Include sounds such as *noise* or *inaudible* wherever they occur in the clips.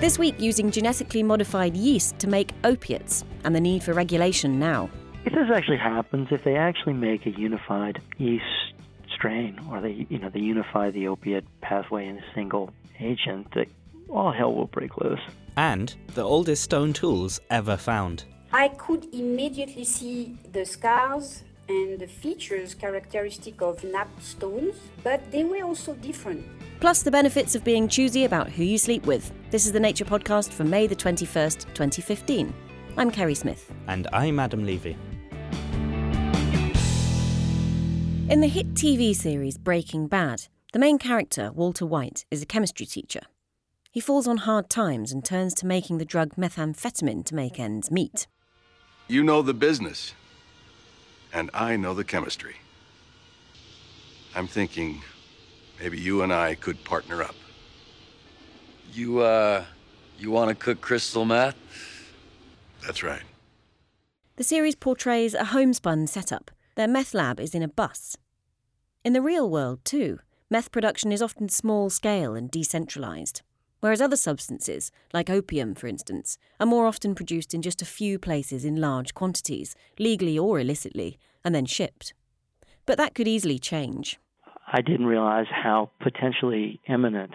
This week, using genetically modified yeast to make opiates and the need for regulation now. If this actually happens, if they actually make a unified yeast strain, or they, you know, they unify the opiate pathway in a single agent, that all hell will break loose. And the oldest stone tools ever found. I could immediately see the scars and the features characteristic of knapped stones, but they were also different. Plus, the benefits of being choosy about who you sleep with. This is the Nature Podcast for May the 21st, 2015. I'm Kerry Smith. And I'm Adam Levy. In the hit TV series Breaking Bad, the main character, Walter White, is a chemistry teacher. He falls on hard times and turns to making the drug methamphetamine to make ends meet. You know the business, and I know the chemistry. I'm thinking maybe you and I could partner up. You, uh, you want to cook crystal meth? That's right. The series portrays a homespun setup. Their meth lab is in a bus. In the real world, too, meth production is often small scale and decentralised, whereas other substances, like opium for instance, are more often produced in just a few places in large quantities, legally or illicitly, and then shipped. But that could easily change. I didn't realize how potentially imminent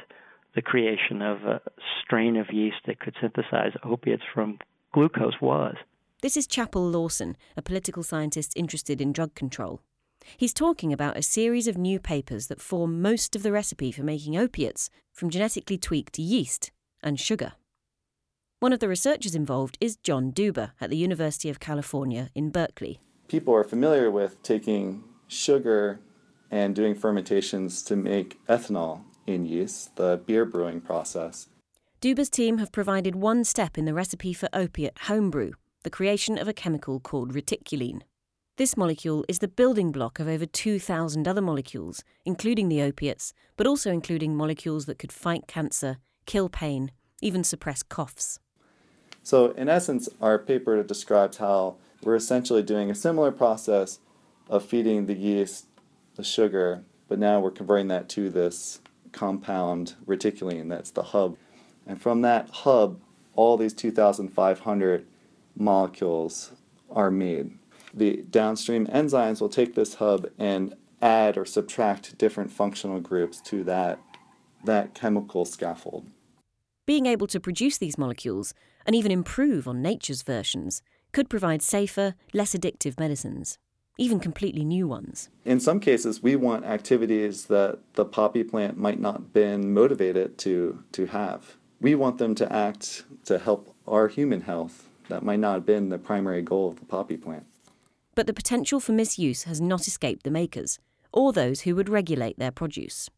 the creation of a strain of yeast that could synthesize opiates from glucose was. This is Chapel Lawson, a political scientist interested in drug control. He's talking about a series of new papers that form most of the recipe for making opiates from genetically tweaked yeast and sugar. One of the researchers involved is John Duber at the University of California in Berkeley. People are familiar with taking sugar and doing fermentations to make ethanol in yeast, the beer brewing process. Duba's team have provided one step in the recipe for opiate homebrew, the creation of a chemical called reticuline. This molecule is the building block of over 2,000 other molecules, including the opiates, but also including molecules that could fight cancer, kill pain, even suppress coughs. So, in essence, our paper describes how we're essentially doing a similar process of feeding the yeast the sugar, but now we're converting that to this compound reticulene that's the hub. And from that hub, all these 2,500 molecules are made. The downstream enzymes will take this hub and add or subtract different functional groups to that, that chemical scaffold. Being able to produce these molecules, and even improve on nature's versions, could provide safer, less addictive medicines even completely new ones. In some cases, we want activities that the poppy plant might not been motivated to, to have. We want them to act to help our human health. That might not have been the primary goal of the poppy plant. But the potential for misuse has not escaped the makers, or those who would regulate their produce.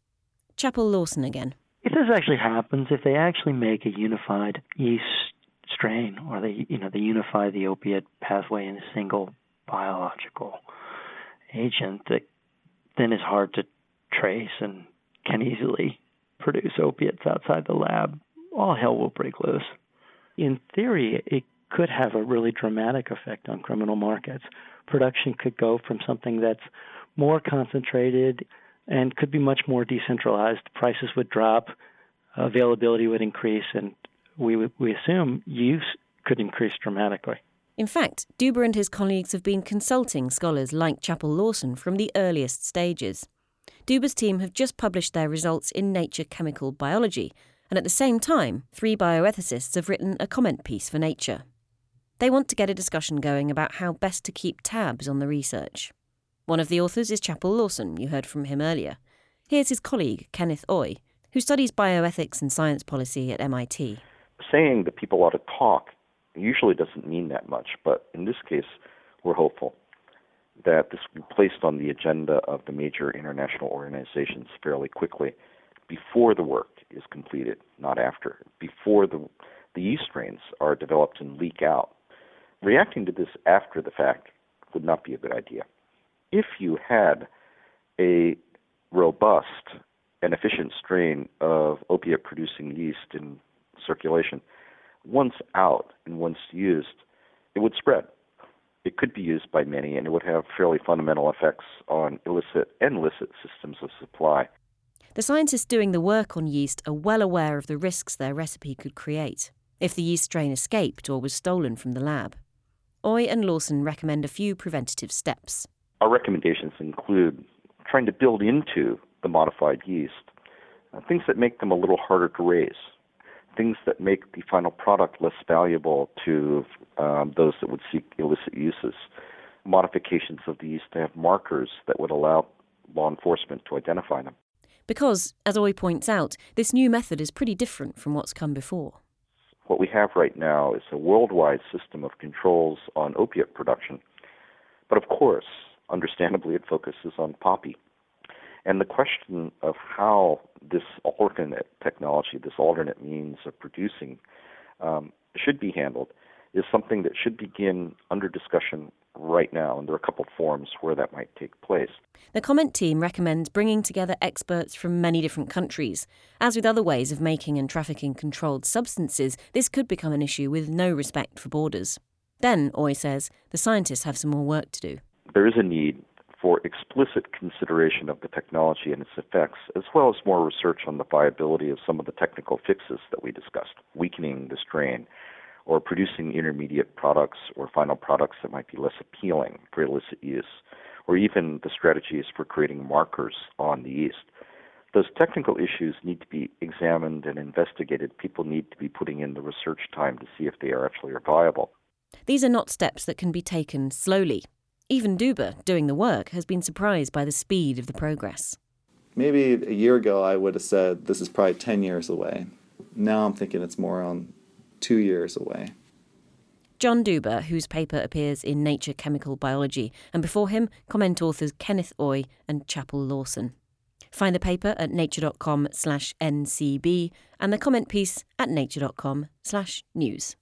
Chapel Lawson again. If this actually happens, if they actually make a unified yeast strain, or they, you know, they unify the opiate pathway in a single biological agent that then is hard to trace and can easily produce opiates outside the lab, all hell will break loose. In theory, it could have a really dramatic effect on criminal markets. Production could go from something that's more concentrated and could be much more decentralized. Prices would drop, availability would increase, and we we assume use could increase dramatically. In fact, Duber and his colleagues have been consulting scholars like Chapel Lawson from the earliest stages. Duber's team have just published their results in Nature Chemical Biology, and at the same time, three bioethicists have written a comment piece for Nature. They want to get a discussion going about how best to keep tabs on the research. One of the authors is Chapel Lawson, you heard from him earlier. Here's his colleague, Kenneth Oy, who studies bioethics and science policy at MIT. Saying that people ought to talk usually doesn't mean that much, but in this case, we're hopeful that this will be placed on the agenda of the major international organizations fairly quickly before the work is completed, not after, before the, the yeast strains are developed and leak out. Reacting to this after the fact would not be a good idea. If you had a robust and efficient strain of opiate producing yeast in circulation, once out and once used, it would spread. It could be used by many, and it would have fairly fundamental effects on illicit and licit systems of supply. The scientists doing the work on yeast are well aware of the risks their recipe could create if the yeast strain escaped or was stolen from the lab. Oy and Lawson recommend a few preventative steps. Our recommendations include trying to build into the modified yeast uh, things that make them a little harder to raise, things that make the final product less valuable to um, those that would seek illicit uses, modifications of the yeast to have markers that would allow law enforcement to identify them. Because, as Oy points out, this new method is pretty different from what's come before. What we have right now is a worldwide system of controls on opiate production. But of course, understandably, it focuses on poppy. And the question of how this alternate technology, this alternate means of producing, um, should be handled is something that should begin under discussion right now, and there are a couple of forums where that might take place. The comment team recommends bringing together experts from many different countries. As with other ways of making and trafficking controlled substances, this could become an issue with no respect for borders. Then, Oy says, the scientists have some more work to do. There is a need for explicit consideration of the technology and its effects, as well as more research on the viability of some of the technical fixes that we discussed, weakening the strain, or producing intermediate products or final products that might be less appealing for illicit use, or even the strategies for creating markers on the yeast. Those technical issues need to be examined and investigated. People need to be putting in the research time to see if they are actually viable. These are not steps that can be taken slowly. Even Duber, doing the work, has been surprised by the speed of the progress. Maybe a year ago I would have said this is probably 10 years away. Now I'm thinking it's more on two years away. John Duber, whose paper appears in Nature Chemical Biology, and before him, comment authors Kenneth Oy and Chapel Lawson. Find the paper at nature.com slash ncb and the comment piece at nature.com slash news.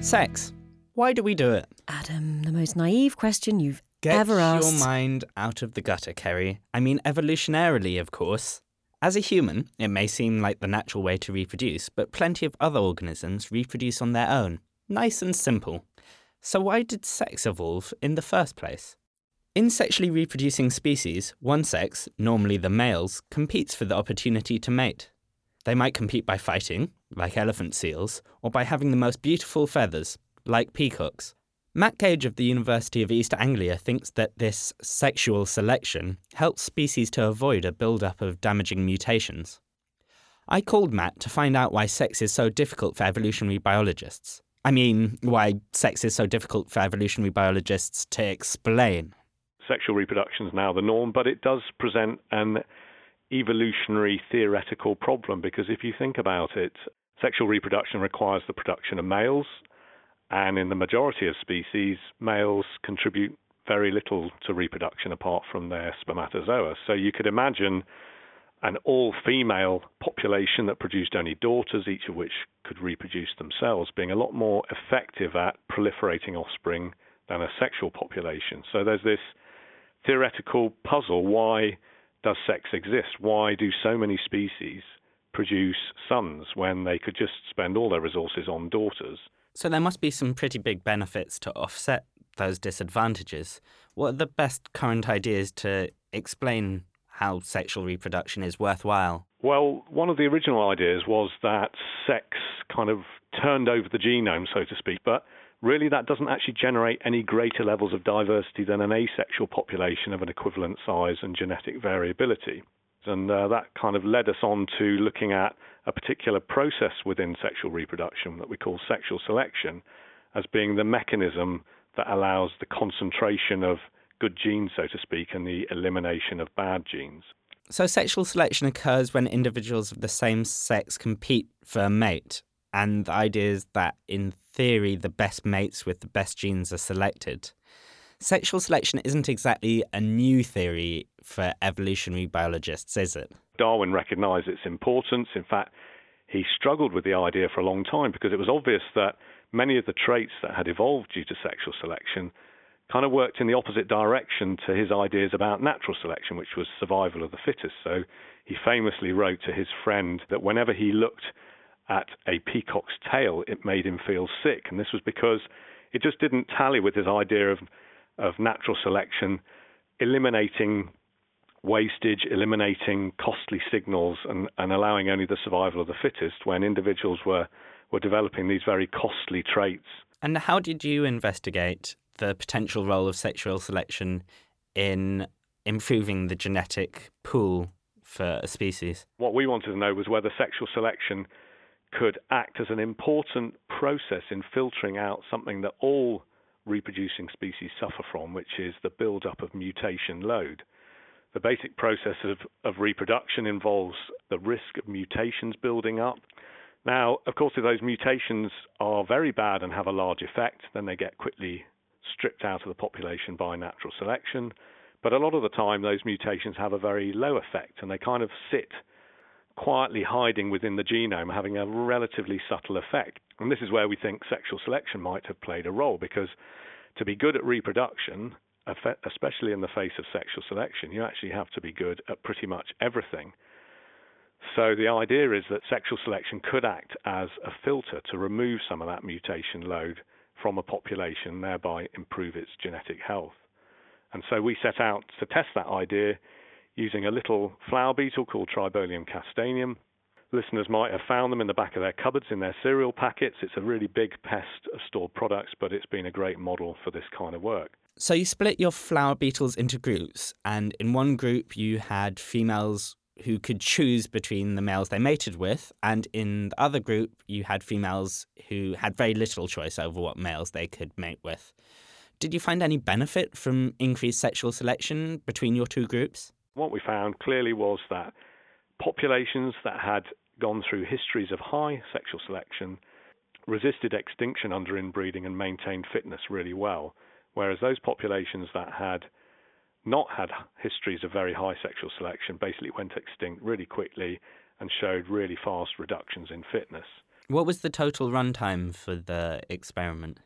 Sex. Why do we do it? Adam, the most naive question you've Get ever asked. Get your mind out of the gutter, Kerry. I mean, evolutionarily, of course. As a human, it may seem like the natural way to reproduce, but plenty of other organisms reproduce on their own. Nice and simple. So, why did sex evolve in the first place? In sexually reproducing species, one sex, normally the males, competes for the opportunity to mate. They might compete by fighting, like elephant seals, or by having the most beautiful feathers, like peacocks. Matt Gage of the University of East Anglia thinks that this sexual selection helps species to avoid a build-up of damaging mutations. I called Matt to find out why sex is so difficult for evolutionary biologists. I mean, why sex is so difficult for evolutionary biologists to explain. Sexual reproduction is now the norm, but it does present an evolutionary theoretical problem because if you think about it, sexual reproduction requires the production of males and in the majority of species, males contribute very little to reproduction apart from their spermatozoa. So you could imagine an all female population that produced only daughters, each of which could reproduce themselves, being a lot more effective at proliferating offspring than a sexual population. So there's this theoretical puzzle why does sex exist? Why do so many species produce sons when they could just spend all their resources on daughters? So there must be some pretty big benefits to offset those disadvantages. What are the best current ideas to explain how sexual reproduction is worthwhile? Well, one of the original ideas was that sex kind of turned over the genome, so to speak, but really that doesn't actually generate any greater levels of diversity than an asexual population of an equivalent size and genetic variability. And uh, that kind of led us on to looking at a particular process within sexual reproduction that we call sexual selection as being the mechanism that allows the concentration of good genes, so to speak, and the elimination of bad genes. So, sexual selection occurs when individuals of the same sex compete for a mate. And the idea is that, in theory, the best mates with the best genes are selected. Sexual selection isn't exactly a new theory for evolutionary biologists, is it? Darwin recognized its importance. In fact, he struggled with the idea for a long time because it was obvious that many of the traits that had evolved due to sexual selection kind of worked in the opposite direction to his ideas about natural selection, which was survival of the fittest. So he famously wrote to his friend that whenever he looked at a peacock's tail, it made him feel sick. And this was because it just didn't tally with his idea of, of natural selection eliminating wastage, eliminating costly signals, and, and allowing only the survival of the fittest when individuals were, were developing these very costly traits. And how did you investigate the potential role of sexual selection in improving the genetic pool for a species? What we wanted to know was whether sexual selection could act as an important process in filtering out something that all reproducing species suffer from, which is the build-up of mutation load. The basic process of, of reproduction involves the risk of mutations building up. Now, of course, if those mutations are very bad and have a large effect, then they get quickly stripped out of the population by natural selection. But a lot of the time, those mutations have a very low effect and they kind of sit quietly hiding within the genome, having a relatively subtle effect. And this is where we think sexual selection might have played a role because to be good at reproduction, especially in the face of sexual selection, you actually have to be good at pretty much everything. So the idea is that sexual selection could act as a filter to remove some of that mutation load from a population, thereby improve its genetic health. And so we set out to test that idea using a little flower beetle called Tribolium castaneum. Listeners might have found them in the back of their cupboards in their cereal packets. It's a really big pest of stored products, but it's been a great model for this kind of work. So you split your flower beetles into groups, and in one group you had females who could choose between the males they mated with, and in the other group you had females who had very little choice over what males they could mate with. Did you find any benefit from increased sexual selection between your two groups? What we found clearly was that populations that had gone through histories of high sexual selection resisted extinction under inbreeding and maintained fitness really well, whereas those populations that had not had histories of very high sexual selection basically went extinct really quickly and showed really fast reductions in fitness. What was the total runtime for the experiment?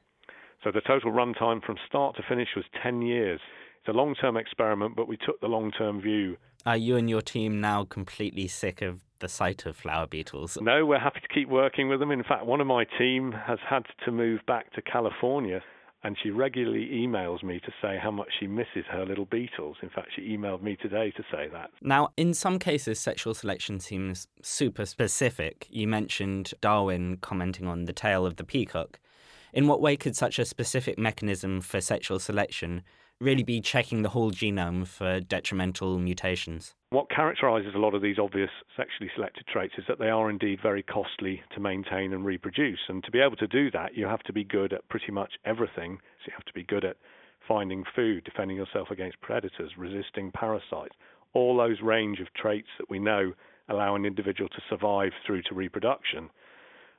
So the total runtime from start to finish was 10 years. It's a long term experiment, but we took the long term view. Are you and your team now completely sick of the sight of flower beetles? No, we're happy to keep working with them. In fact, one of my team has had to move back to California and she regularly emails me to say how much she misses her little beetles. In fact, she emailed me today to say that. Now, in some cases, sexual selection seems super specific. You mentioned Darwin commenting on the tail of the peacock. In what way could such a specific mechanism for sexual selection really be checking the whole genome for detrimental mutations? What characterizes a lot of these obvious sexually selected traits is that they are indeed very costly to maintain and reproduce. And to be able to do that, you have to be good at pretty much everything. So you have to be good at finding food, defending yourself against predators, resisting parasites, all those range of traits that we know allow an individual to survive through to reproduction.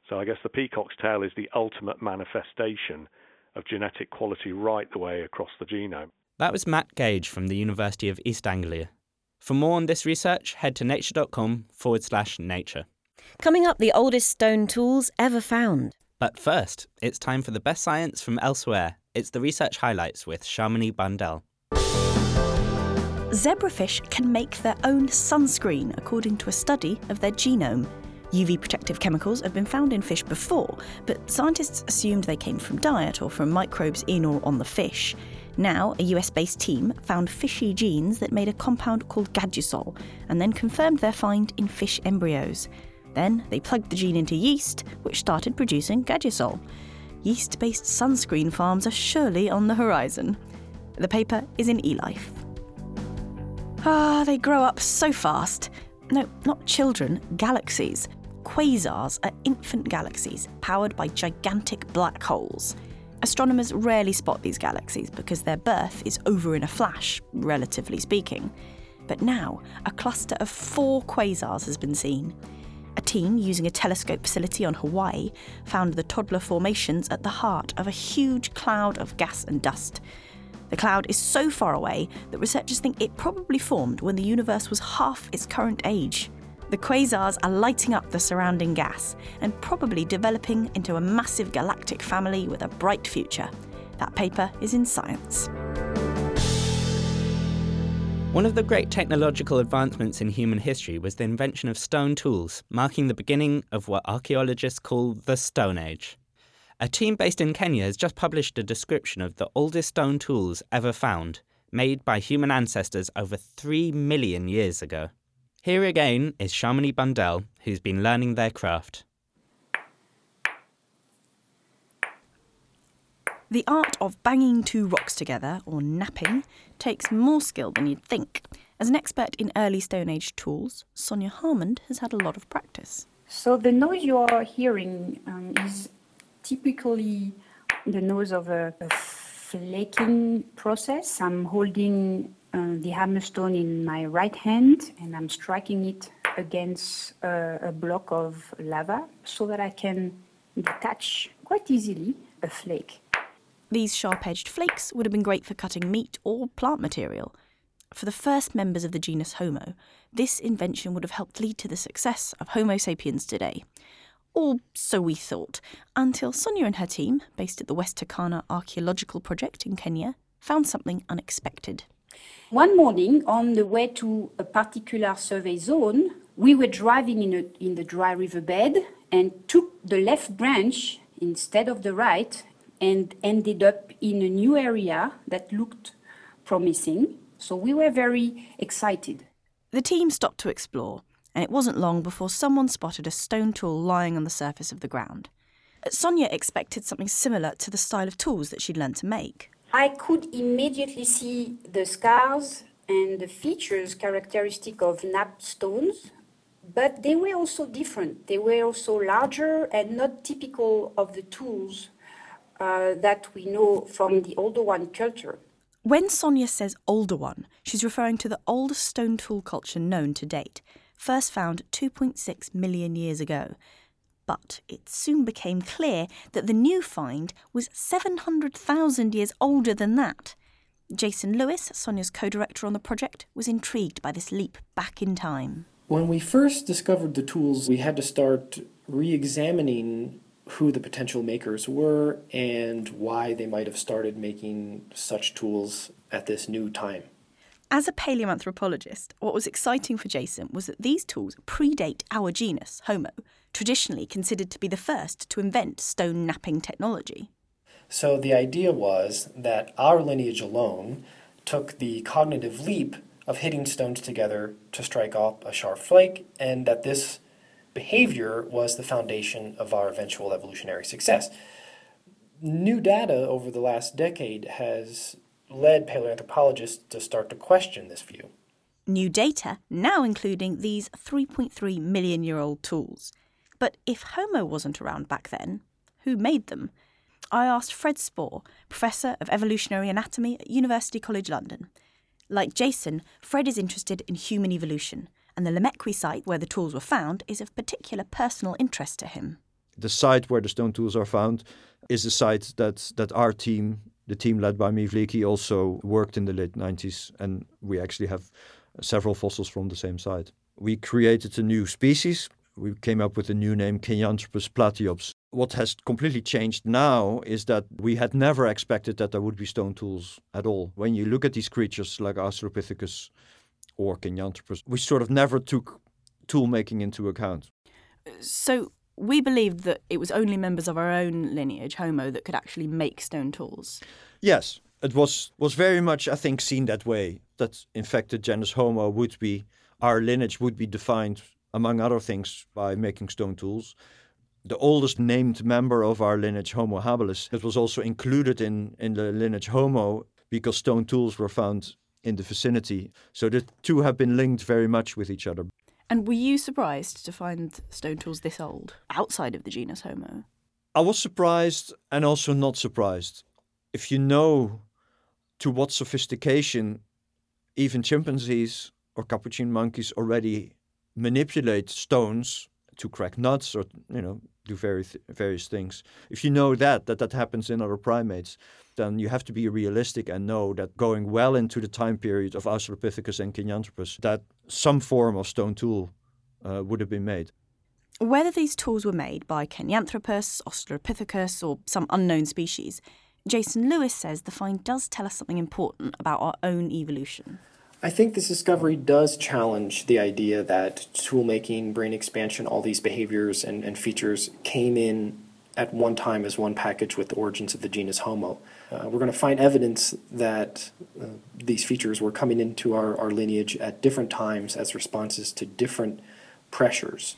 So I guess the peacock's tail is the ultimate manifestation of genetic quality right the way across the genome. That was Matt Gage from the University of East Anglia. For more on this research, head to nature.com forward slash nature. Coming up, the oldest stone tools ever found. But first, it's time for the best science from elsewhere. It's the research highlights with Shamini Bandel. Zebrafish can make their own sunscreen according to a study of their genome. UV protective chemicals have been found in fish before, but scientists assumed they came from diet or from microbes in or on the fish. Now, a US based team found fishy genes that made a compound called gadusol and then confirmed their find in fish embryos. Then they plugged the gene into yeast, which started producing gadusol. Yeast based sunscreen farms are surely on the horizon. The paper is in eLife. Ah, they grow up so fast. No, not children, galaxies. Quasars are infant galaxies powered by gigantic black holes. Astronomers rarely spot these galaxies because their birth is over in a flash, relatively speaking. But now, a cluster of four quasars has been seen. A team using a telescope facility on Hawaii found the toddler formations at the heart of a huge cloud of gas and dust. The cloud is so far away that researchers think it probably formed when the universe was half its current age. The quasars are lighting up the surrounding gas and probably developing into a massive galactic family with a bright future. That paper is in Science. One of the great technological advancements in human history was the invention of stone tools, marking the beginning of what archaeologists call the Stone Age. A team based in Kenya has just published a description of the oldest stone tools ever found. made by human ancestors over 3 million years ago. Here again is Shamini Bundell, who's been learning their craft. The art of banging two rocks together, or napping, takes more skill than you'd think. As an expert in early Stone Age tools, Sonia Harmond has had a lot of practice. So the noise you are hearing um, is typically the noise of a, a flaking process. I'm holding uh, the hammerstone in my right hand and I'm striking it against uh, a block of lava so that I can detach quite easily a flake. These sharp edged flakes would have been great for cutting meat or plant material. For the first members of the genus Homo, this invention would have helped lead to the success of Homo sapiens today. Or so we thought, until Sonia and her team, based at the West Turkana Archaeological Project in Kenya, found something unexpected. One morning, on the way to a particular survey zone, we were driving in, a, in the dry riverbed and took the left branch instead of the right and ended up in a new area that looked promising. So we were very excited. The team stopped to explore, and it wasn't long before someone spotted a stone tool lying on the surface of the ground. Sonia expected something similar to the style of tools that she'd learned to make. I could immediately see the scars and the features characteristic of knapped stones, but they were also different. They were also larger and not typical of the tools uh, that we know from the older one culture. When Sonia says older one, she's referring to the oldest stone tool culture known to date, first found 2.6 million years ago. But it soon became clear that the new find was 700,000 years older than that. Jason Lewis, Sonia's co director on the project, was intrigued by this leap back in time. When we first discovered the tools, we had to start re examining who the potential makers were and why they might have started making such tools at this new time. As a paleoanthropologist, what was exciting for Jason was that these tools predate our genus, Homo, traditionally considered to be the first to invent stone napping technology. So the idea was that our lineage alone took the cognitive leap of hitting stones together to strike off a sharp flake, and that this behavior was the foundation of our eventual evolutionary success. New data over the last decade has led paleoanthropologists to start to question this view. New data now including these 3.3 million year old tools. But if Homo wasn't around back then, who made them? I asked Fred Spohr, Professor of Evolutionary Anatomy at University College London. Like Jason, Fred is interested in human evolution and the Lomekwi site where the tools were found is of particular personal interest to him. The site where the stone tools are found is the site that, that our team, the team led by Mivliki, also worked in the late 90s, and we actually have several fossils from the same site. We created a new species. We came up with a new name, Kenyanthropus platyops. What has completely changed now is that we had never expected that there would be stone tools at all. When you look at these creatures like Australopithecus, or Kenyanthropus. We sort of never took tool making into account. So we believed that it was only members of our own lineage, Homo, that could actually make stone tools. Yes, it was was very much, I think, seen that way. That in fact the genus Homo would be our lineage would be defined, among other things, by making stone tools. The oldest named member of our lineage, Homo habilis, it was also included in, in the lineage Homo because stone tools were found in the vicinity. So the two have been linked very much with each other. And were you surprised to find stone tools this old outside of the genus Homo? I was surprised and also not surprised. If you know to what sophistication even chimpanzees or capuchin monkeys already manipulate stones to crack nuts or you know do various various things. If you know that that that happens in other primates, then you have to be realistic and know that going well into the time period of Australopithecus and Kenyanthropus, that some form of stone tool uh, would have been made. Whether these tools were made by Kenyanthropus, Australopithecus, or some unknown species, Jason Lewis says the find does tell us something important about our own evolution. I think this discovery does challenge the idea that tool making, brain expansion, all these behaviors and, and features came in at one time as one package with the origins of the genus Homo. Uh, we're going to find evidence that uh, these features were coming into our, our lineage at different times as responses to different pressures.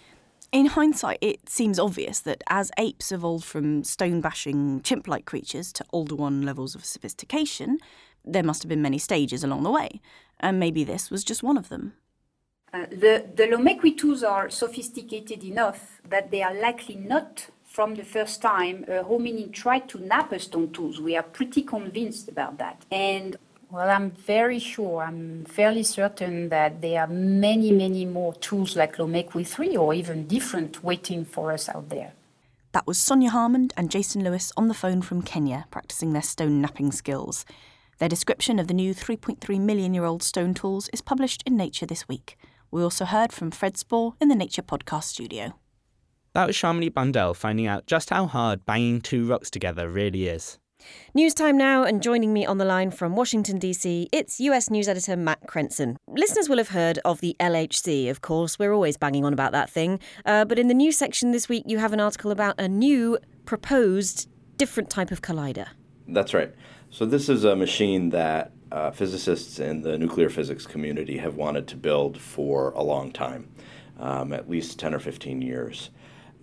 In hindsight, it seems obvious that as apes evolved from stone bashing chimp like creatures to older one levels of sophistication, there must have been many stages along the way, and maybe this was just one of them. Uh, the, the Lomekwi are sophisticated enough that they are likely not from the first time uh, a hominin tried to nap a stone tooth. We are pretty convinced about that. And well, I'm very sure, I'm fairly certain that there are many, many more tools like Lomekwi 3 or even different waiting for us out there. That was Sonia Harmond and Jason Lewis on the phone from Kenya practicing their stone napping skills. Their description of the new 3.3 million year old stone tools is published in Nature this week. We also heard from Fred Spoor in the Nature podcast studio. That was Shamini Bundell finding out just how hard banging two rocks together really is. News time now, and joining me on the line from Washington, D.C., it's US News Editor Matt Krentzen. Listeners will have heard of the LHC, of course. We're always banging on about that thing. Uh, but in the news section this week, you have an article about a new, proposed, different type of collider. That's right. So, this is a machine that uh, physicists in the nuclear physics community have wanted to build for a long time, um, at least 10 or 15 years.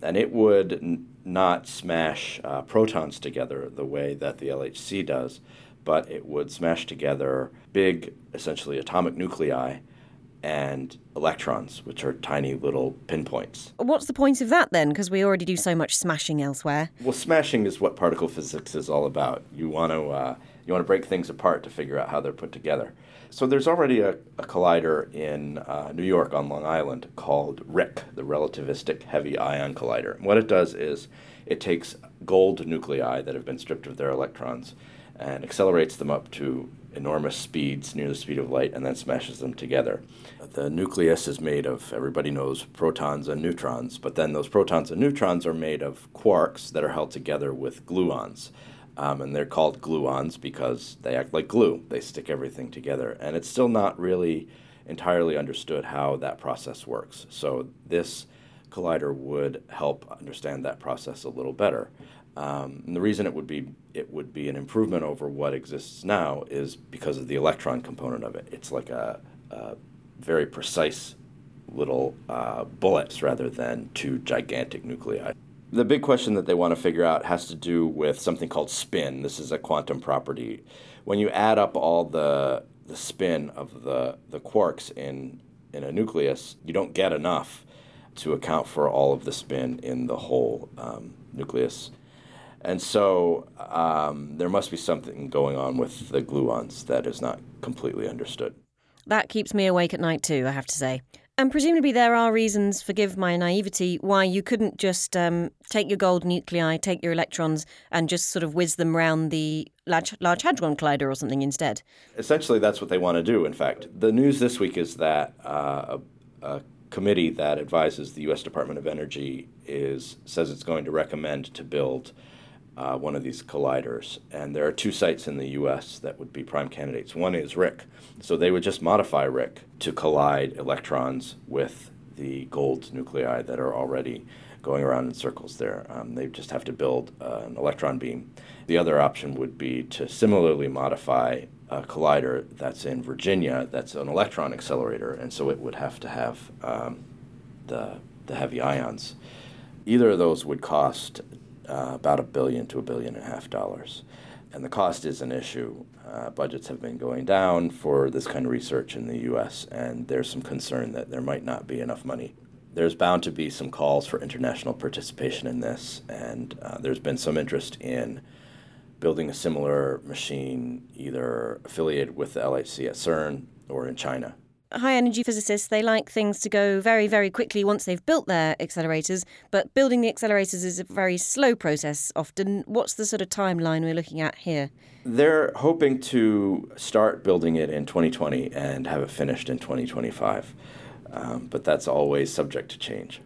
And it would n- not smash uh, protons together the way that the LHC does, but it would smash together big, essentially atomic nuclei and electrons, which are tiny little pinpoints. What's the point of that then? Because we already do so much smashing elsewhere. Well, smashing is what particle physics is all about. You want to uh, you want to break things apart to figure out how they're put together. So there's already a, a collider in uh, New York on Long Island called RHIC, the Relativistic Heavy Ion Collider. And what it does is it takes gold nuclei that have been stripped of their electrons and accelerates them up to enormous speeds near the speed of light and then smashes them together. The nucleus is made of, everybody knows, protons and neutrons, but then those protons and neutrons are made of quarks that are held together with gluons. Um, and they're called gluons because they act like glue. They stick everything together. And it's still not really entirely understood how that process works. So this collider would help understand that process a little better. Um, and the reason it would be it would be an improvement over what exists now is because of the electron component of it. It's like a, a very precise little uh, bullets rather than two gigantic nuclei. The big question that they want to figure out has to do with something called spin. This is a quantum property. When you add up all the the spin of the, the quarks in in a nucleus, you don't get enough to account for all of the spin in the whole um, nucleus. And so um, there must be something going on with the gluons that is not completely understood. That keeps me awake at night too, I have to say. And presumably there are reasons, forgive my naivety, why you couldn't just um, take your gold nuclei, take your electrons, and just sort of whiz them around the Large, Large Hadron Collider or something instead. Essentially, that's what they want to do, in fact. The news this week is that uh, a, a committee that advises the U.S. Department of Energy is says it's going to recommend to build uh, one of these colliders. And there are two sites in the U.S. that would be prime candidates. One is RHIC. So they would just modify RHIC to collide electrons with the gold nuclei that are already going around in circles there. Um, they just have to build uh, an electron beam. The other option would be to similarly modify a collider that's in Virginia that's an electron accelerator, and so it would have to have um, the, the heavy ions. Either of those would cost uh, about a billion to a billion and a half dollars. And the cost is an issue. Uh, budgets have been going down for this kind of research in the US, and there's some concern that there might not be enough money. There's bound to be some calls for international participation in this, and uh, there's been some interest in building a similar machine either affiliated with the LHC at CERN or in China high energy physicists, they like things to go very, very quickly once they've built their accelerators, but building the accelerators is a very slow process often. What's the sort of timeline we're looking at here? They're hoping to start building it in 2020 and have it finished in 2025, um, but that's always subject to change.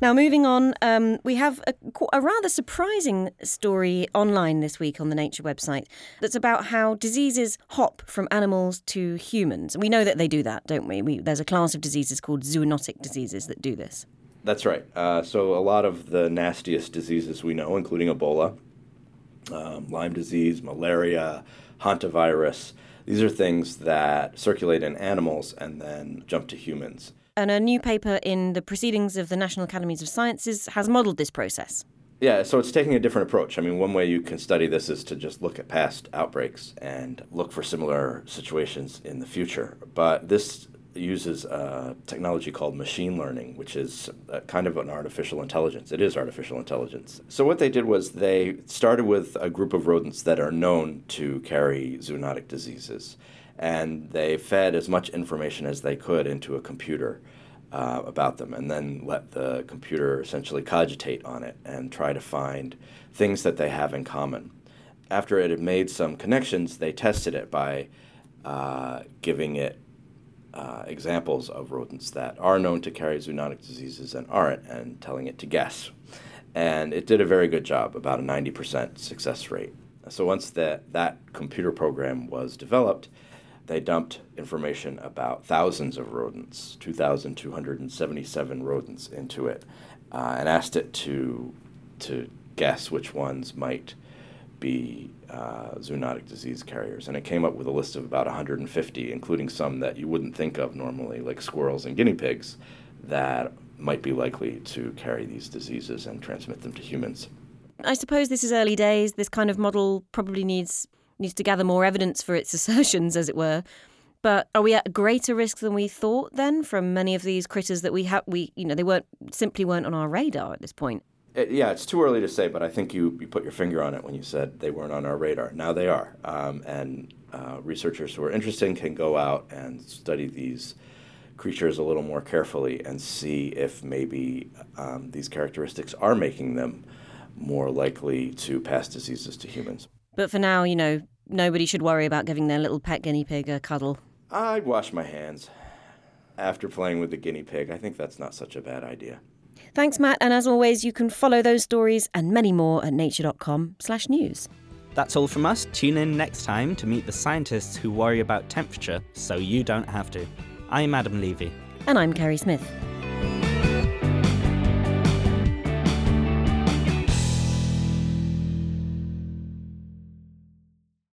Now, moving on, um, we have a, a, rather surprising story online this week on the Nature website that's about how diseases hop from animals to humans. We know that they do that, don't we? we there's a class of diseases called zoonotic diseases that do this. That's right. Uh, so a lot of the nastiest diseases we know, including Ebola, um, Lyme disease, malaria, hantavirus, these are things that circulate in animals and then jump to humans. And a new paper in the Proceedings of the National Academies of Sciences has modelled this process. Yeah, so it's taking a different approach. I mean, one way you can study this is to just look at past outbreaks and look for similar situations in the future. But this uses a technology called machine learning, which is kind of an artificial intelligence. It is artificial intelligence. So, what they did was they started with a group of rodents that are known to carry zoonotic diseases, and they fed as much information as they could into a computer. Uh, about them, and then let the computer essentially cogitate on it and try to find things that they have in common. After it had made some connections, they tested it by uh, giving it uh, examples of rodents that are known to carry zoonotic diseases and aren't, and telling it to guess. And it did a very good job, about a 90% success rate. So once that, that computer program was developed, they dumped information about thousands of rodents, 2,277 rodents, into it, uh, and asked it to, to guess which ones might be uh, zoonotic disease carriers. And it came up with a list of about 150, including some that you wouldn't think of normally, like squirrels and guinea pigs, that might be likely to carry these diseases and transmit them to humans. I suppose this is early days. This kind of model probably needs needs to gather more evidence for its *laughs* assertions, as it were. But are we at a greater risk than we thought then from many of these critters that we have? We you know they weren't simply weren't on our radar at this point. It, yeah, it's too early to say, but I think you, you put your finger on it when you said they weren't on our radar. Now they are. Um, and uh, researchers who are interested can go out and study these creatures a little more carefully and see if maybe um, these characteristics are making them more likely to pass diseases to humans. But for now, you know, nobody should worry about giving their little pet guinea pig a cuddle. I'd wash my hands. After playing with the guinea pig, I think that's not such a bad idea. Thanks, Matt. And as always, you can follow those stories and many more at nature.com slash news. That's all from us. Tune in next time to meet the scientists who worry about temperature so you don't have to. I'm Adam Levy. And I'm Kerry Smith.